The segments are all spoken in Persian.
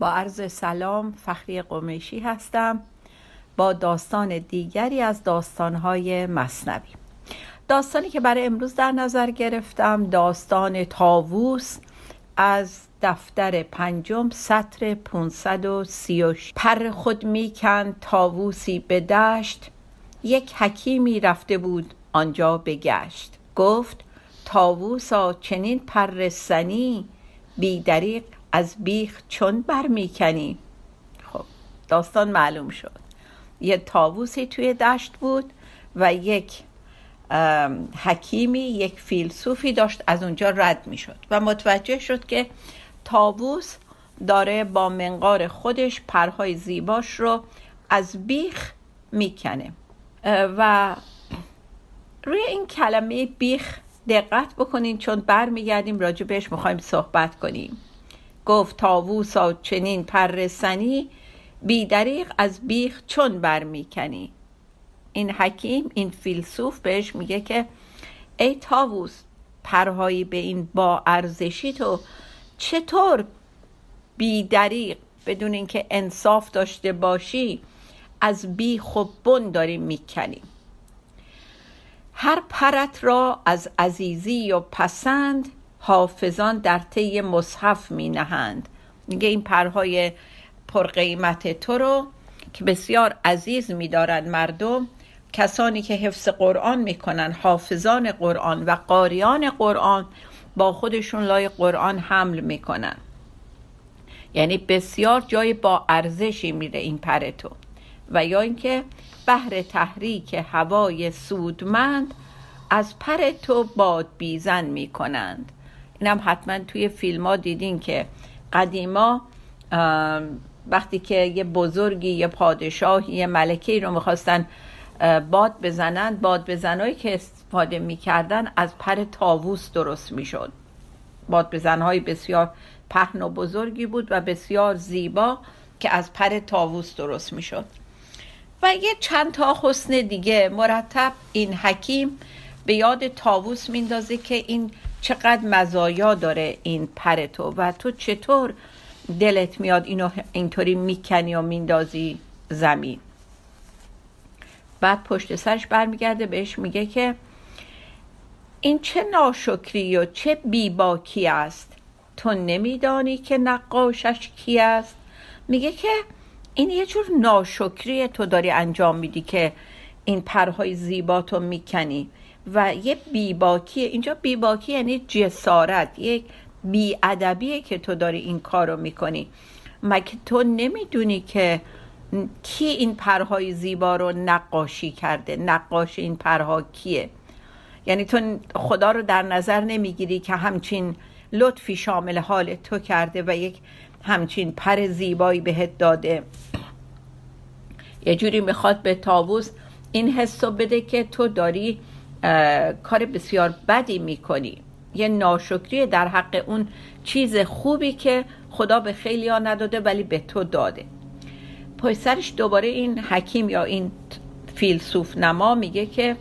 با عرض سلام فخری قمیشی هستم با داستان دیگری از داستانهای مصنوی. داستانی که برای امروز در نظر گرفتم داستان تاووس از دفتر پنجم سطر 536 پر خود میکن تاووسی به دشت یک حکیمی رفته بود آنجا بگشت. گفت تاووسا چنین پر سنی بی دریق از بیخ چون برمیکنی. خب داستان معلوم شد. یه تاووسی توی دشت بود و یک حکیمی یک فیلسوفی داشت از اونجا رد می‌شد و متوجه شد که تاووس داره با منقار خودش پرهای زیباش رو از بیخ می‌کنه. و روی این کلمه بیخ دقت بکنین چون برمیگردیم راجع بهش می‌خوایم صحبت کنیم. گفت تاووسا چنین پرسنی بیدریق از بیخ چون برمیکنی این حکیم این فیلسوف بهش میگه که ای تاووس پرهایی به این با ارزشی تو چطور بیدریق بدون اینکه انصاف داشته باشی از بیخ و بن داریم می‌کنیم هر پرت را از عزیزی و پسند حافظان در طی مصحف می نهند میگه این پرهای پرقیمت تو رو که بسیار عزیز میدارند مردم کسانی که حفظ قرآن می‌کنن حافظان قرآن و قاریان قرآن با خودشون لای قرآن حمل می‌کنن. یعنی بسیار جای با ارزشی میره این پر تو. و یا اینکه بهر تحریک هوای سودمند از پر تو باد بیزن می‌کنند. اینم حتما توی فیلم ها دیدین که قدیما وقتی که یه بزرگی یه پادشاه یه ملکه رو می‌خواستن باد بزنن باد بزنهایی که استفاده می‌کردن از پر تاووس درست می‌شد. باد بزنهای بسیار پهن و بزرگی بود و بسیار زیبا که از پر تاووس درست می‌شد. و یه چند تا حسن دیگه مرتب این حکیم به یاد تاووس میندازه که این چقدر مزایا داره این پر تو و تو چطور دلت میاد اینو اینطوری می‌کنی و میندازی زمین؟ بعد پشت سرش برمیگرده بهش میگه که این چه ناشکری و چه بیباکی است. تو نمیدانی که نقاشش کی است. میگه که این یه جور ناشکری تو داری انجام میدی که این پرهای زیبا تو می‌کنی. و یه بیباکی اینجا بیباکی یعنی جسارت یک بیادبیه که تو داری این کار رو می‌کنی. مگه تو نمی‌دونی که کی این پرهای زیبا رو نقاشی کرده؟ نقاش این پرها کیه؟ یعنی تو خدا رو در نظر نمی‌گیری که همچین لطفی شامل حال تو کرده و یک همچین پر زیبایی بهت داده. یه جوری می‌خواد به تاووس این حسو بده که تو داری کار بسیار بدی می‌کنی. یه ناشکری در حق اون چیز خوبی که خدا به خیلی ها نداده ولی به تو داده. پای سرش دوباره این حکیم یا این فیلسوف نما میگه که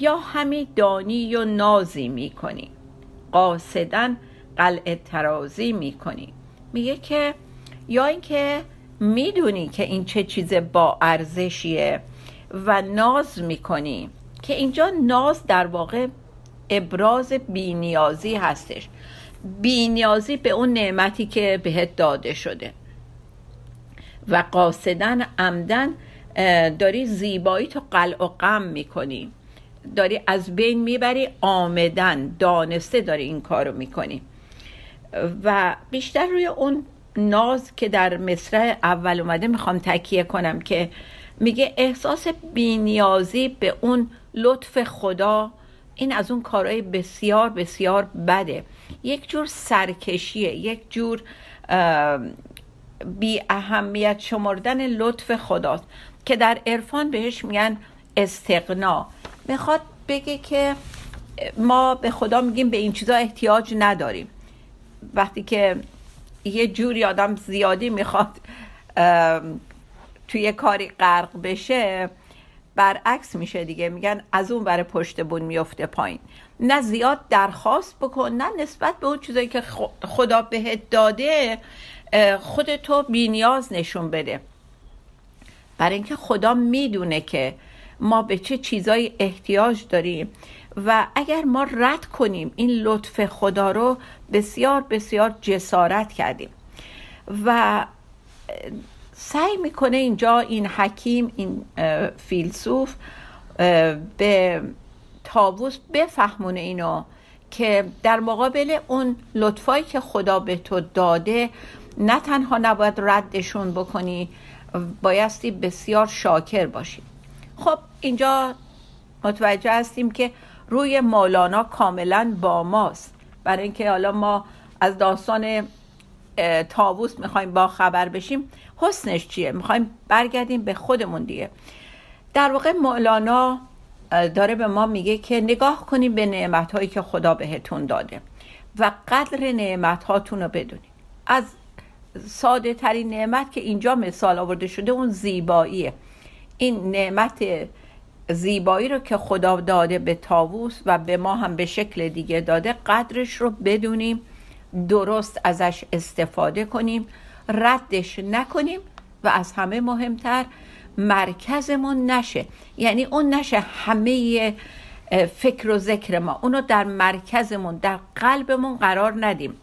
یا همی دانی و نازی می‌کنی. قاصدن قلع ترازی می‌کنی. میگه که یا اینکه می‌دونی که این چه چیز با ارزشیه و ناز می‌کنی. که اینجا ناز در واقع ابراز بینیازی هستش. بینیازی به اون نعمتی که بهت داده شده. و قاصدن عمدن داری زیبایی تو قلع و غم می‌کنی. داری از بین می‌بری آمدن دانسته داری این کارو می‌کنی. و بیشتر روی اون ناز که در مصرع اول اومده می‌خوام تکیه کنم که میگه احساس بینیازی به اون لطف خدا این از اون کارهای بسیار بسیار بده. یک جور سرکشیه یک جور بی اهمیت شمردن لطف خداست که در عرفان بهش میگن استقنا می‌خواد بگه که ما به خدا میگیم به این چیزا احتیاج نداریم. وقتی که یه جوری آدم زیادی می‌خواد توی کاری غرق بشه برعکس میشه دیگه. میگن از اون بر پشت بون میفته پایین. نه زیاد درخواست بکن نه نسبت به اون چیزایی که خدا بهت داده خودتو بینیاز نشون بده. برای اینکه خدا می‌دونه که ما به چه چیزایی احتیاج داریم و اگر ما رد کنیم این لطف خدا رو بسیار بسیار جسارت کردیم. و سعی می‌کنه اینجا این حکیم این فیلسوف به تابوس بفهمونه اینو که در مقابل اون لطفایی که خدا به تو داده نه تنها نباید ردشون بکنی بایستی بسیار شاکر باشی. خب اینجا متوجه هستیم که روی مولانا کاملا با ماست. برای اینکه حالا ما از داستان تاووس می‌خوایم با خبر بشیم حسنش چیه؟ می‌خوایم برگردیم به خودمون دیگه. در واقع مولانا داره به ما میگه که نگاه کنیم به نعمت هایی که خدا بهتون داده و قدر نعمت هاتون رو بدونیم از ساده ترین نعمت که اینجا مثال آورده شده اون زیباییه. این نعمت زیبایی رو که خدا داده به تاووس و به ما هم به شکل دیگه داده قدرش رو بدونیم درست ازش استفاده کنیم ردش نکنیم و از همه مهمتر مرکزمون نشه. یعنی اون نشه همه فکر و ذکر ما. اونو در مرکزمون در قلبمون قرار ندیم.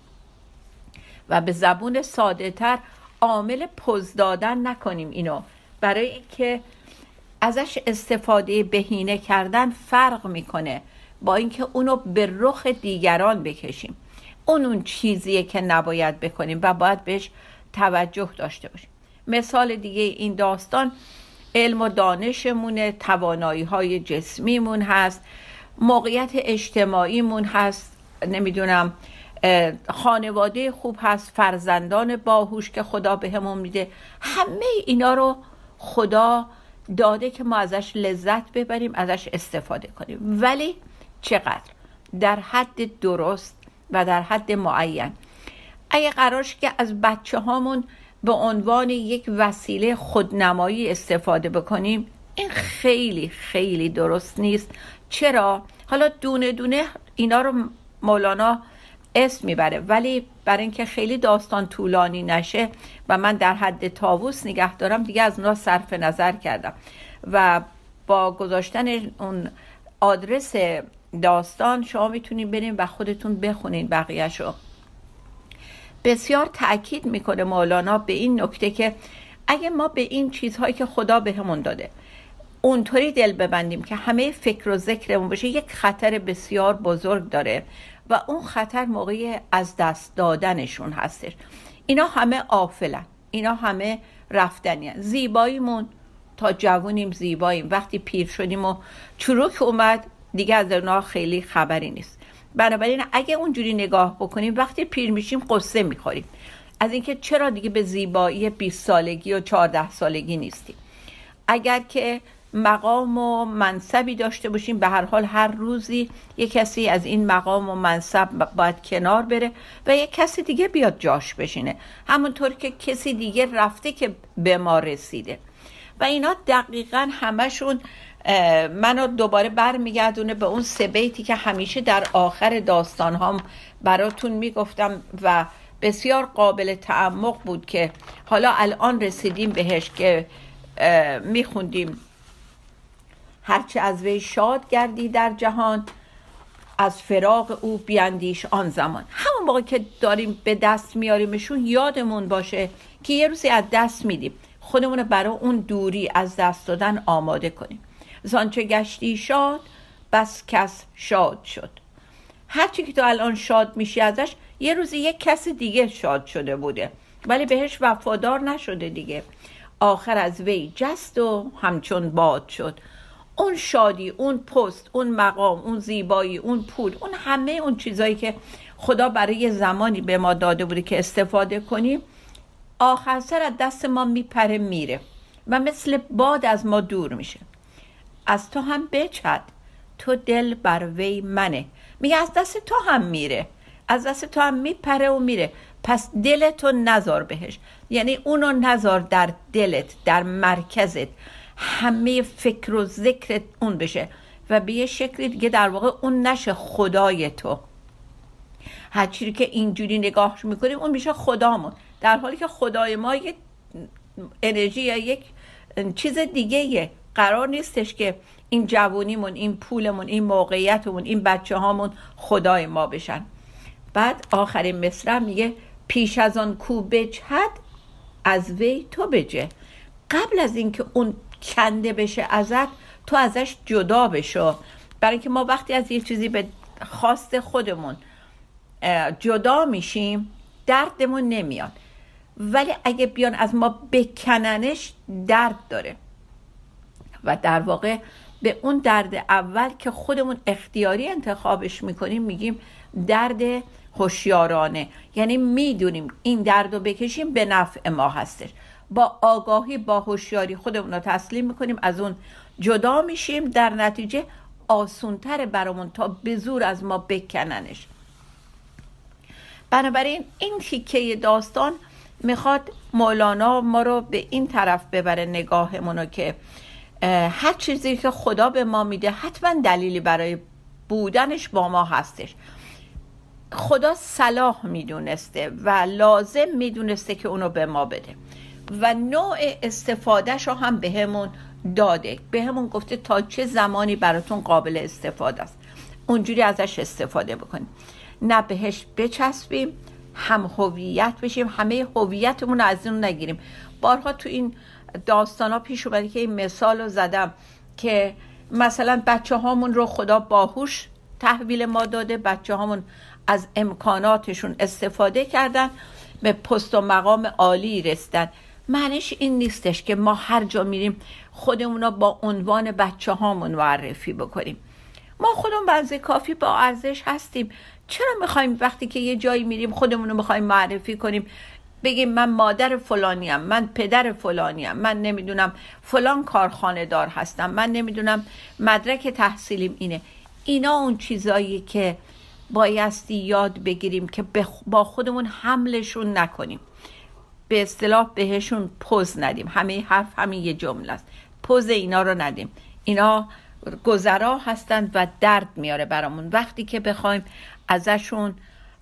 و به زبون ساده تر عامل پوز دادن نکنیم اینو. برای اینکه ازش استفاده بهینه کردن فرق می‌کنه. با اینکه اونو به رخ دیگران بکشیم. اون اون چیزیه که نباید بکنیم و باید بهش توجه داشته باشیم. مثال دیگه این داستان علم و دانشمونه توانایی های جسمیمون هست موقعیت اجتماعیمون هست نمی‌دونم خانواده خوب هست فرزندان باهوش که خدا بهمون میده. همه اینا رو خدا داده که ما ازش لذت ببریم ازش استفاده کنیم. ولی چقدر؟ در حد درست و در حد معین. اگه قرارش که از بچه هامون به عنوان یک وسیله خودنمایی استفاده بکنیم این خیلی خیلی درست نیست. چرا؟ حالا دونه دونه اینا رو مولانا اسم می‌بره ولی برای اینکه خیلی داستان طولانی نشه و من در حد تاووس نگه دارم دیگه از اونها صرف نظر کردم. و با گذاشتن اون آدرس داستان شما می‌تونین برین و خودتون بخونین بقیهشو. بسیار تاکید می‌کنه مولانا به این نکته که اگه ما به این چیزهایی که خدا بهمون داده اونطوری دل ببندیم که همه فکر و ذکرمون باشه یک خطر بسیار بزرگ داره و اون خطر موقعی از دست دادنشون هستش. اینا همه آفلن اینا همه رفتنی زیباییمون تا جوونیم زیباییم. وقتی پیر شدیم و چروک اومد دیگه از اونا خیلی خبری نیست. بنابراین اگه اونجوری نگاه بکنیم وقتی پیر میشیم قصه می‌خوریم. از اینکه چرا دیگه به زیبایی 20 سالگی و 14 سالگی نیستیم. اگر که مقام و منصبی داشته باشیم به هر حال هر روزی یک کسی از این مقام و منصب باید کنار بره و یک کسی دیگه بیاد جاش بشینه. همونطور که کسی دیگه رفته که به ما رسیده. و اینا دقیقا همشون منو دوباره برمیگردونه به اون سه بیتی که همیشه در آخر داستان هم براتون می‌گفتم و بسیار قابل تعمق بود که حالا الان رسیدیم بهش که میخوندیم. هرچه از وی شاد گردی در جهان از فراغ او بیاندیش آن زمان. همون موقع که داریم به دست میاریمشون یادمون باشه که یه روزی از دست میدیم. خودمون برای اون دوری از دست دادن آماده کنیم. زانچه گشتی شاد بس کس شاد شد. هرچی که تو الان شاد میشی ازش یه روزی یک کس دیگه شاد شده بوده. ولی بهش وفادار نشده دیگه. آخر از وی جست و همچون باد شد. اون شادی اون پست اون مقام اون زیبایی اون پول اون همه اون چیزایی که خدا برای زمانی به ما داده بوده که استفاده کنیم آخر سر از دست ما میپره میره و مثل باد از ما دور میشه. از تو هم بچد. تو دل بر وی منه. میگه از دست تو هم میره. از دست تو هم میپره و میره. پس دلتو نزار بهش. یعنی اونو نزار در دلت در مرکزت. همه فکر و ذکرت اون بشه. و به یه شکلی دیگه در واقع اون نشه خدای تو. هر چیزی که اینجوری نگاهش می‌کنیم اون میشه خدامون. در حالی که خدای ما یک انرژی یا یک چیز دیگه قرار نیستش که این جوونیمون این پولمون این موقعیتمون این بچه هامون خدای ما بشن. بعد آخرین مصرع میگه پیش از آن کو بجهد از وی تو بجه. قبل از اینکه اون کنده بشه ازت تو ازش جدا بشو. برای اینکه ما وقتی از یه چیزی به خواست خودمون جدا میشیم دردمون نمیاد. ولی اگه بیان از ما بکننش درد داره. و در واقع به اون درد اول که خودمون اختیاری انتخابش می‌کنیم میگیم درد هوشیارانه. یعنی می‌دونیم این درد رو بکشیم به نفع ما هستش. با آگاهی با هوشیاری خودمون رو تسلیم می‌کنیم از اون جدا میشیم. در نتیجه آسونتر برامون تا به زور از ما بکننش. بنابراین این تیکه داستان می‌خواد مولانا ما رو به این طرف ببره نگاهمون که هر چیزی که خدا به ما میده حتما دلیلی برای بودنش با ما هستش. خدا صلاح می‌دونسته و لازم می‌دونسته که اونو به ما بده. و نوع استفادهش رو هم بهمون به داده. به همون گفته تا چه زمانی براتون قابل استفاده است. اونجوری ازش استفاده بکنیم. نه بهش بچسبیم هم هویت بشیم همه هویتمون رو از اون نگیریم. بارها تو این داستان ها پیش اومده که این مثال رو زدم که مثلا بچه هامون رو خدا باهوش تحویل ما داده بچه هامون از امکاناتشون استفاده کردن به پست و مقام عالی رسیدن. معنیش این نیستش که ما هر جا میریم خودمون رو با عنوان بچه هامون معرفی بکنیم. ما خودمون بنزه کافی با ارزش هستیم. چرا می‌خوایم وقتی که یه جایی میریم خودمون رو می‌خوایم معرفی کنیم؟ بگیم من مادر فلانیم من پدر فلانیم من نمی‌دونم فلان کارخانه دار هستم من نمی‌دونم مدرک تحصیلیم اینه. اینا اون چیزایی که بایستی یاد بگیریم که با خودمون حملشون نکنیم. به اصطلاح بهشون پوز ندیم. همه حرف همین یه جمله است. پوز اینا رو ندیم. اینا گذرا هستند و درد میاره برامون. وقتی که بخوایم ازشون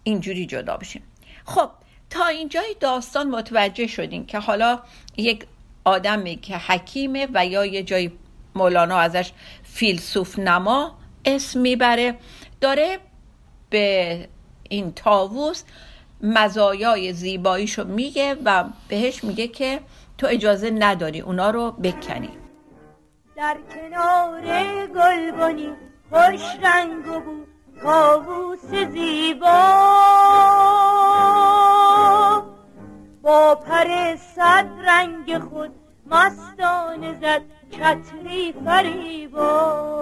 اینجوری جدا بشیم. خب تا اینجای داستان متوجه شدیم که حالا یک آدمی که حکیمه و یا یه جای مولانا ازش فیلسوف نما اسم می‌بره داره به این تاووس مزایای زیباییشو میگه و بهش میگه که تو اجازه نداری اونا رو بکنی. در کنار گلبنی خوش رنگ و بو تاووس زیبا. با پر صد رنگ خود مستانه زد چتری فریبا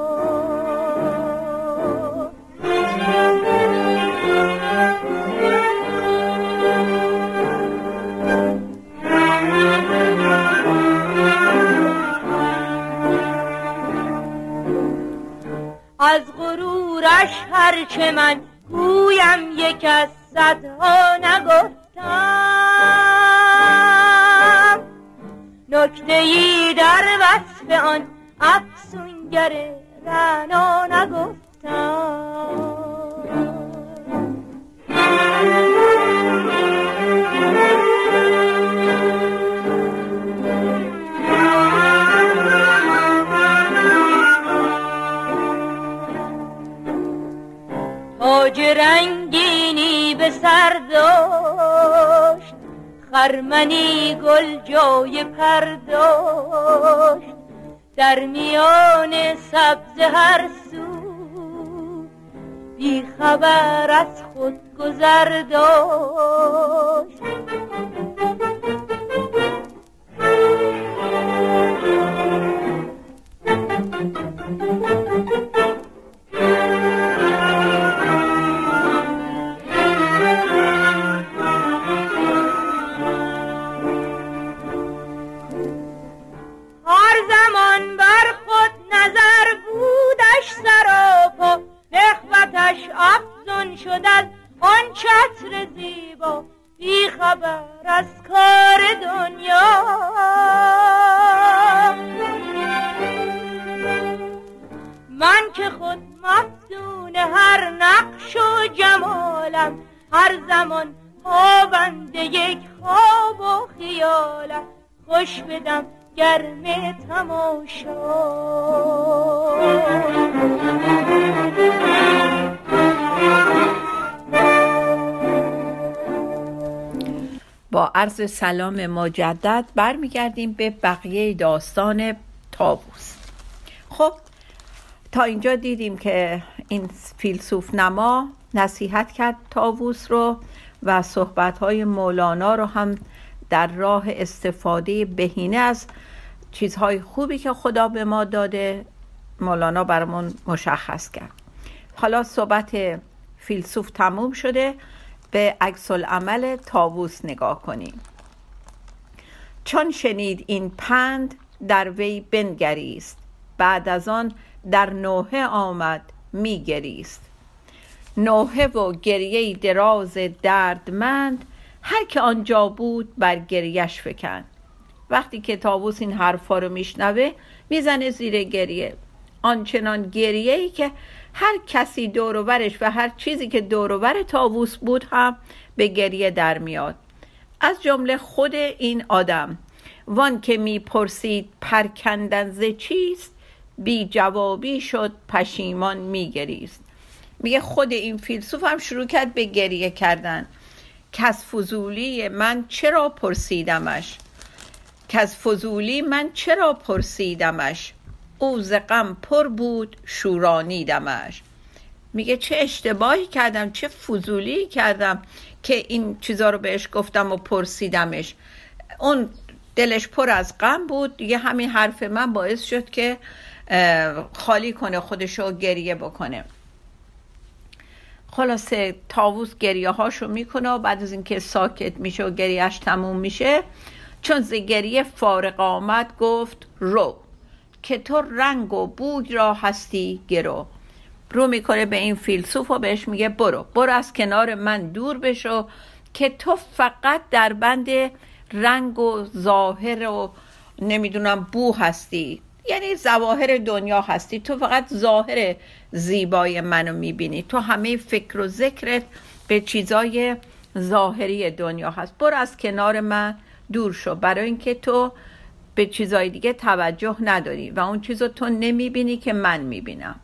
از غرورش هرچه من گویم یک از صدها نگفتم نکته ای در وصف آن افسونگر رنا نگفتم. تاج رنگینی به سر خرمنی گل جای پرداشت. در میان سبز هر سو بی خبر از خود گذر داشت. زمان بر خود نظر بودش سراپا و نخوتش افزون شد از آن چتر زیبا. بی خبر از کار دنیا. من که خود مفتون هر نقش و جمالم هر زمان خوابنده یک خواب و خیالم. خوش بدم گرم تماشا. با عرض سلام مجدد برمیگردیم به بقیه داستان تابوس خب تا اینجا دیدیم که این فیلسوف نما نصیحت کرد تاووس رو و صحبتهای مولانا رو هم در راه استفاده بهینه از چیزهای خوبی که خدا به ما داده مولانا برامون مشخص کرد. حالا صحبت فیلسوف تموم شده. به عکس عمل تاووس نگاه کنیم. چون شنید این پند در وی بنگریست بعد از آن در نوحه آمد میگریست. نوحه و گریه دراز دردمند هر که آنجا بود بر گریش فکن وقتی که تاووس این حرفا رو میشنوه می‌زنه زیر گریه. آنچنان گریه ای که هر کسی دوروبرش و هر چیزی که دوروبر تاووس بود هم به گریه در میاد. از جمله خود این آدم. وان که می‌پرسید پرکندن ز چیست بی جوابی شد پشیمان میگریست. میگه خود این فیلسوف هم شروع کرد به گریه کردن. از فضولی من چرا پرسیدمش؟ از فضولی من چرا پرسیدمش؟ او ز غم پر بود شورانیدمش. میگه چه اشتباهی کردم چه فضولی کردم که این چیزا رو بهش گفتم و پرسیدمش. اون دلش پر از غم بود. دیگه همین حرف من باعث شد که خالی کنه خودشو گریه بکنه. خلاصه تاووس گریه هاشو می‌کنه و بعد از اینکه ساکت میشه و گریهش تموم میشه چون ز گریه فارغ آمد گفت رو که تو رنگ و بوی را هستی گرو. رو می‌کنه به این فیلسوف و بهش میگه برو. برو از کنار من دور بشو که تو فقط در بند رنگ و ظاهر و نمی‌دونم بو هستی. یعنی ظواهر دنیا هستی. تو فقط ظاهر زیبای منو می‌بینی. تو همه فکر و ذکرت به چیزای ظاهری دنیا هست. برو از کنار من دور شو. برای اینکه تو به چیزای دیگه توجه نداری و اون چیزو تو نمی‌بینی که من می‌بینم.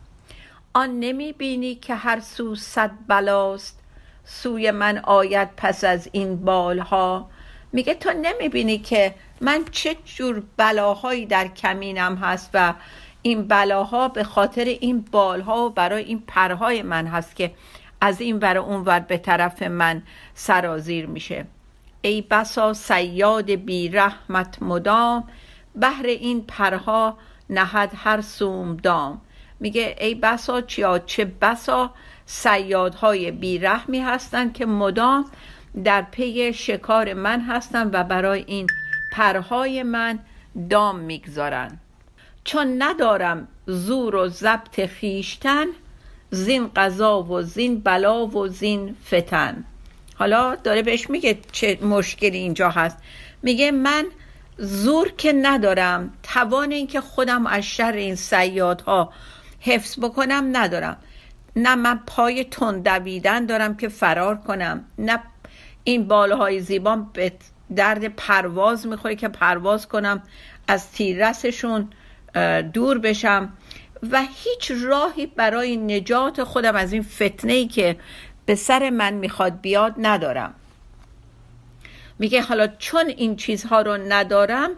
آن نمی‌بینی که هر سو صد بلاست. سوی من آید پس از این بالها. میگه تو نمی‌بینی که من چه جور بلاهایی در کمینم هست و این بلاها به خاطر این بالها و برای این پرهای من هست که از این ور اون ور به طرف من سرازیر میشه. ای بسا سیاد بی رحمت مدام بهر این پرها نهد هر سوم دام. میگه ای بسا چیا چه بسا سیادهای بیرحمی هستند که مدام در پی شکار من هستند و برای این پرهای من دام می‌گذارن. چون ندارم زور و ضبط خیشتن زین قضا و زین بلا و زین فتن. حالا داره بهش میگه چه مشکلی اینجا هست. میگه من زور که ندارم توان اینکه خودم از شر این سیادها حفظ بکنم ندارم. نه من پای تند دویدن دارم که فرار کنم نه این بالهای زیبان به درد پرواز می‌خوره که پرواز کنم از تیررسشون دور بشم و هیچ راهی برای نجات خودم از این فتنه ای که به سر من می‌خواد بیاد ندارم. میگه حالا چون این چیزها رو ندارم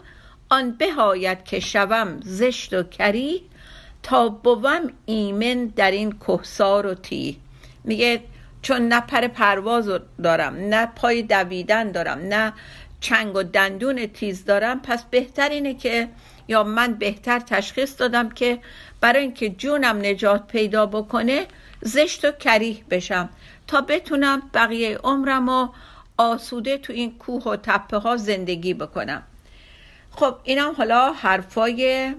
آن بهایت که شوم زشت و کری تا بوم ایمن در این کهسار و تی میگه چون نه پر پرواز دارم نه پای دویدن دارم نه چنگ و دندون تیز دارم. پس بهتر اینه که یا من بهتر تشخیص دادم که برای اینکه جونم نجات پیدا بکنه زشت و کریه بشم تا بتونم بقیه عمرم و آسوده تو این کوه و تپه ها زندگی بکنم. خب اینم حالا حرفای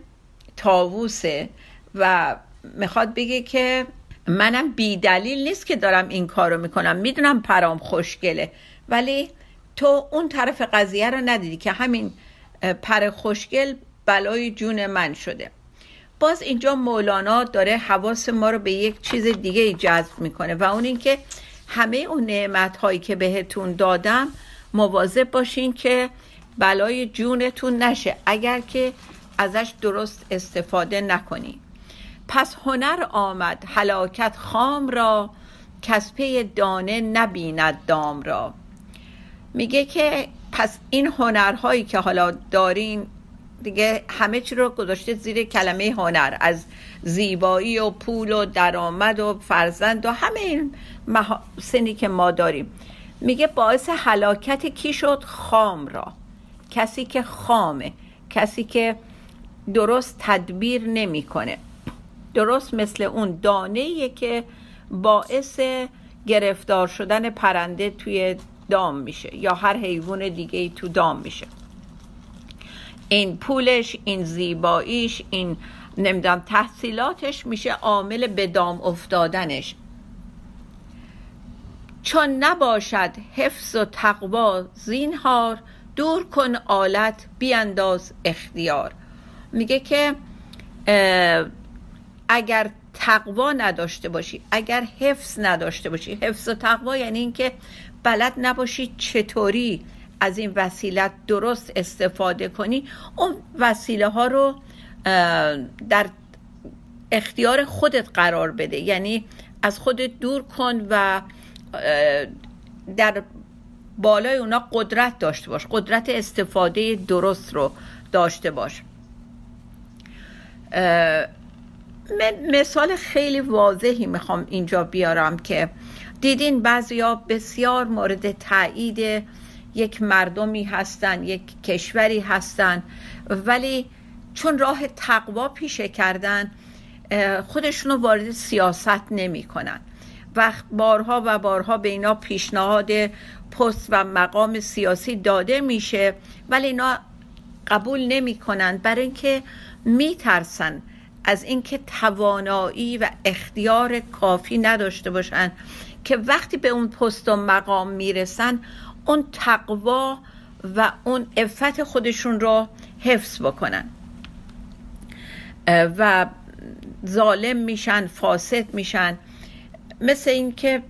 تاووسه و می‌خواد بگه که منم بی دلیل نیست که دارم این کارو می‌کنم. می‌دونم پرام خوشگله. ولی تو اون طرف قضیه رو ندیدی که همین پر خوشگل بلای جون من شده. باز اینجا مولانا داره حواس ما رو به یک چیز دیگه جذب می‌کنه و اون اینکه همه اون نعمت هایی که بهتون دادم مواظب باشین که بلای جونتون نشه. اگر که ازش درست استفاده نکنین پس هنر آمد هلاکت خام را کسپه دانه نبیند دام را. میگه که پس این هنرهایی که حالا دارین دیگه همه چی رو گذاشته زیر کلمه هنر از زیبایی و پول و درآمد و فرزند و همه این سنی که ما داریم. میگه باعث حلاکت کی شد؟ خام را. کسی که خامه کسی که درست تدبیر نمی‌کنه. درست مثل اون دانه که باعث گرفتار شدن پرنده توی دام میشه یا هر حیوان دیگه ای تو دام میشه. این پولش این زیباییش این نمی‌دونم تحصیلاتش میشه عامل به دام افتادنش. چون نباشد حفظ و تقوا زینهار دور کن آلت بیانداز اختیار. میگه که اگر تقوا نداشته باشی اگر حفظ نداشته باشی. حفظ و تقوا یعنی اینکه بلد نباشی چطوری از این وسیلت درست استفاده کنی. اون وسیله ها رو در اختیار خودت قرار بده. یعنی از خودت دور کن و در بالای اونا قدرت داشته باش. قدرت استفاده درست رو داشته باش. مثال خیلی واضحی می‌خوام اینجا بیارم که دیدین بعضیا بسیار مورد تایید یک مردمی هستن یک کشوری هستن ولی چون راه تقوا پیشه کردن خودشونو وارد سیاست نمی کنن و بارها و بارها به اینا پیشنهاد پست و مقام سیاسی داده میشه ولی اینا قبول نمی کنن برای اینکه میترسن از اینکه توانایی و اختیار کافی نداشته باشن که وقتی به اون پست و مقام می‌رسن اون تقوا و اون عفت خودشون رو حفظ بکنن. و ظالم میشن فاسد میشن. مثل اینکه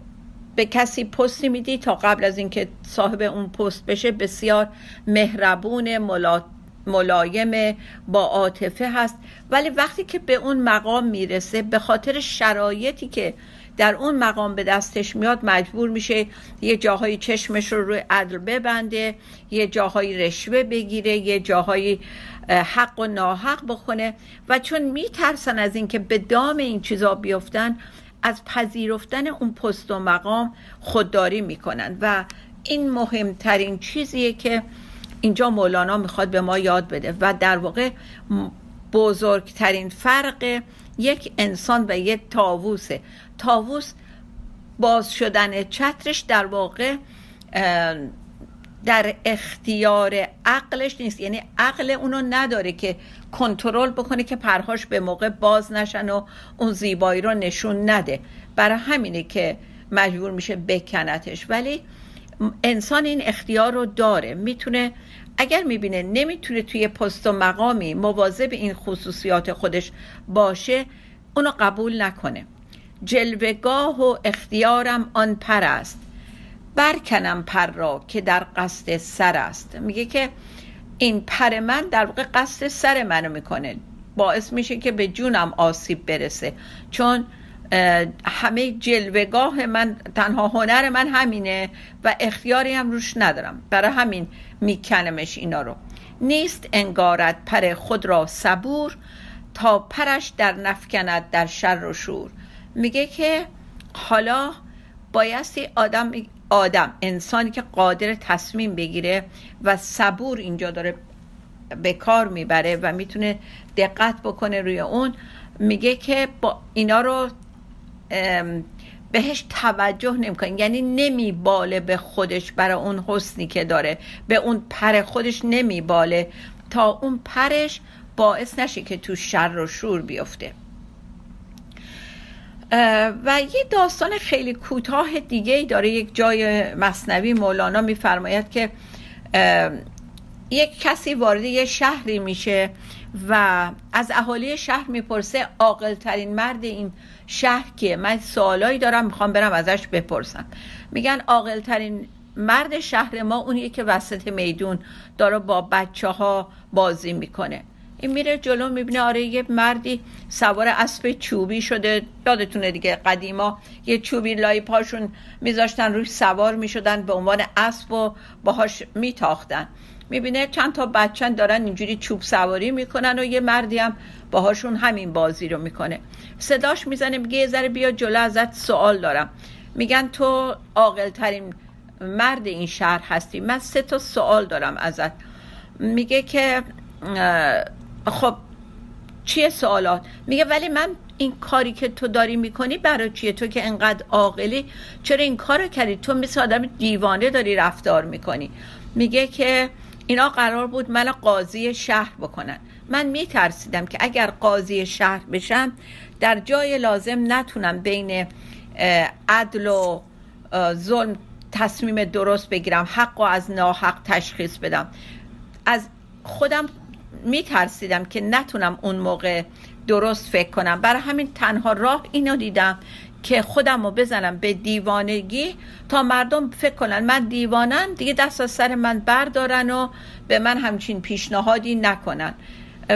به کسی پستی میدی تا قبل از اینکه صاحب اون پست بشه بسیار مهربون ملایم با عاطفه هست. ولی وقتی که به اون مقام می‌رسه به خاطر شرایطی که در اون مقام به دستش میاد مجبور میشه یه جاهایی چشمش رو روی عدل ببنده یه جاهایی رشوه بگیره یه جاهایی حق و ناحق بخونه. و چون میترسن از اینکه به دام این چیزا بیفتن از پذیرفتن اون پست و مقام خودداری می‌کنن. و این مهمترین چیزیه که اینجا مولانا می‌خواد به ما یاد بده و در واقع بزرگترین فرق یک انسان و یک تاووسه تاووس باز شدن چترش در واقع در اختیار عقلش نیست. یعنی عقل اونو نداره که کنترل بکنه که پرهاش به موقع باز نشن و اون زیبایی رو نشون نده. برای همینه که مجبور میشه بکنتش ولی انسان این اختیار رو داره. می‌تونه اگر می‌بینه نمی‌تونه توی پست و مقامی مواظب این خصوصیات خودش باشه اونو قبول نکنه. جلوگاه و اختیارم آن پر است. برکنم پر را که در قصد سر است. میگه که این پر من در واقع قصد سر منو می‌کنه. باعث میشه که به جونم آسیب برسه. چون همه جلوگاه من تنها هنر من همینه و اختیاری هم روش ندارم. برای همین میکنمش اینا رو. نیست انگارد پر خود را صبور تا پرش در نفکند در شر و شور. میگه که حالا بایستی آدم آدم انسانی که قادر تصمیم بگیره و صبور اینجا داره به کار می‌بره و می‌تونه دقت بکنه روی اون میگه که با اینا رو بهش توجه نمی‌کنه یعنی نمیباله به خودش برای اون حسنی که داره. به اون پر خودش نمیباله. تا اون پرش باعث نشه که تو شر و شور بیفته. و یه داستان خیلی کوتاه دیگه ای داره. یک جای مصنوی مولانا میفرماید که یک کسی وارد یه شهری میشه و از اهالی شهر می‌پرسه عاقل ترین مرد این شهر که من سوالایی دارم می‌خوام برم ازش بپرسم. میگن عاقل ترین مرد شهر ما اونیه که وسط میدون داره با بچه ها بازی می‌کنه. این میره جلو می‌بینه آره یه مردی سوار اسب چوبی شده. یادتونه دیگه قدیما یه چوبی لای پاشون میذاشتن روش سوار می‌شدن به عنوان اسب و باهاش میتاختن. می‌بینه چند تا بچن دارن اینجوری چوب سواری می‌کنن و یه مردی هم باهاشون همین بازی رو می‌کنه. صداش می‌زنه میگه یه ذره بیا جلو ازت سوال دارم. میگن تو عاقل ترین مرد این شهر هستی. من سه تا سوال دارم ازت. میگه که خب چیه سوالات؟ میگه ولی من این کاری که تو داری می‌کنی برای چیه؟ تو که انقدر عاقلی چرا این کارو کردی؟ تو مثل آدم دیوانه داری رفتار می‌کنی. میگه که اینا قرار بود من قاضی شهر بکنن. من میترسیدم که اگر قاضی شهر بشم در جای لازم نتونم بین عدل و ظلم تصمیم درست بگیرم حق و از ناحق تشخیص بدم. از خودم میترسیدم که نتونم اون موقع درست فکر کنم. برای همین تنها راه اینو دیدم که خودم رو بزنم به دیوانگی تا مردم فکر کنن من دیوانم دیگه دست از سر من بردارن و به من همچین پیشنهادی نکنن.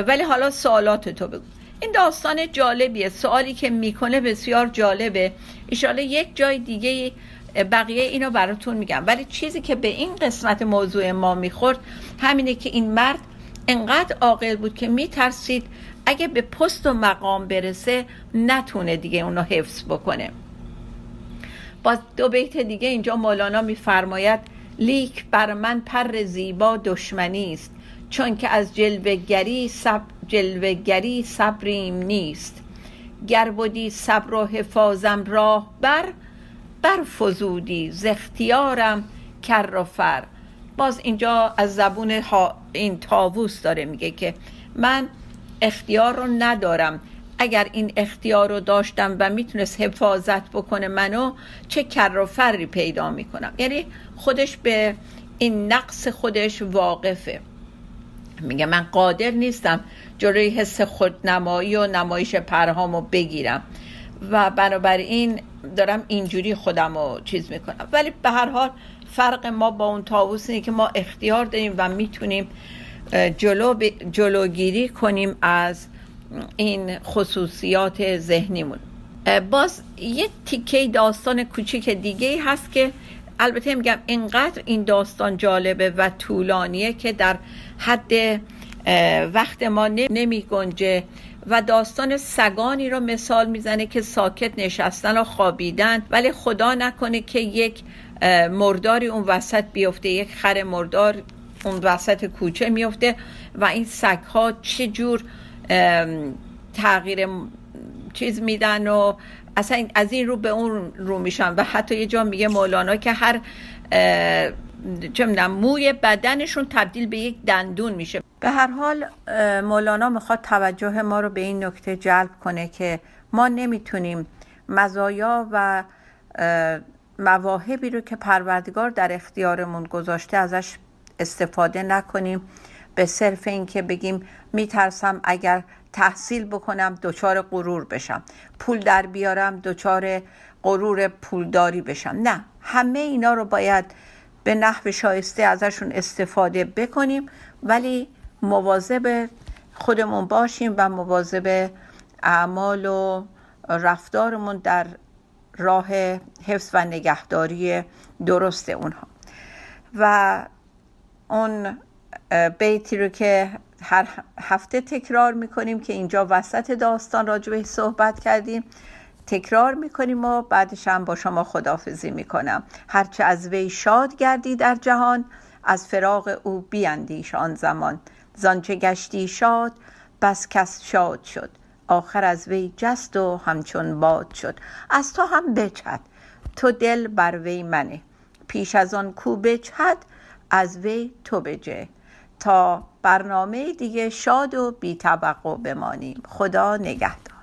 ولی حالا سوالات تو بگو. این داستان جالبیه. سوالی که می‌کنه بسیار جالبه. ایشاله یک جای دیگه بقیه اینو براتون میگم. ولی چیزی که به این قسمت موضوع ما می‌خورد همینه که این مرد انقدر عاقل بود که میترسید اگه به پست و مقام برسه نتونه دیگه اونو حفظ بکنه. با دو بیت دیگه اینجا مولانا میفرماید لیک بر من پر زیبا دشمنی است چون که از جلوگری سب جلوگری صبریم نیست. گر بودی صبر و حفاظم راه بر بر فزودی ز اختیارم کر و فر. باز اینجا از زبون این تاووس داره میگه که من اختیار رو ندارم. اگر این اختیار رو داشتم و می‌تونست حفاظت بکنه منو چه کر و فری پیدا می‌کنم. یعنی خودش به این نقص خودش واقفه. میگه من قادر نیستم جلوی حس خودنمایی و نمایش پرهامو بگیرم. و بنابراین دارم اینجوری خودم رو چیز می‌کنم. ولی به هر حال فرق ما با اون تاووس که ما اختیار داریم و می‌تونیم جلو جلوگیری کنیم از این خصوصیات ذهنیمون. باز یه تیکه داستان کوچیک دیگه هست که البته میگم اینقدر این داستان جالبه و طولانیه که در حد وقت ما نمی گنجه و داستان سگانی رو مثال می‌زنه که ساکت نشستن و خوابیدن ولی خدا نکنه که یک مرداری اون وسط بیفته یک خر مردار اون وسط کوچه میفته و این سگ ها چه جور تغییر چیز میدن و اصلا از این رو به اون رو میشن و حتی یه جا میگه مولانا که هر چه موی بدنشون تبدیل به یک دندون میشه. به هر حال مولانا می‌خواد توجه ما رو به این نکته جلب کنه که ما نمی‌تونیم مزایا و مواهبی رو که پروردگار در اختیارمون گذاشته ازش استفاده نکنیم. به صرف اینکه بگیم میترسم اگر تحصیل بکنم دچار غرور بشم. پول در بیارم دچار غرور پولداری بشم. نه همه اینا رو باید به نحو شایسته ازشون استفاده بکنیم. ولی مواظب خودمون باشیم و مواظب اعمال و رفتارمون در راه حفظ و نگهداری درست اونها. و اون بیتی رو که هر هفته تکرار می‌کنیم که اینجا وسط داستان راجبه صحبت کردیم. تکرار می‌کنیم و بعدش هم با شما خدافزی می‌کنم. هرچه از وی شاد گردی در جهان از فراغ او بیاندیش آن زمان. زانچه گشتی شاد بس کس شاد شد. آخر از وی جست و همچون باد شد. از تو هم بچد تو دل بر وی منه. پیش از آن کو بچد از وی تو بجه. تا برنامه دیگه شاد و بی بمانیم. خدا نگهدار.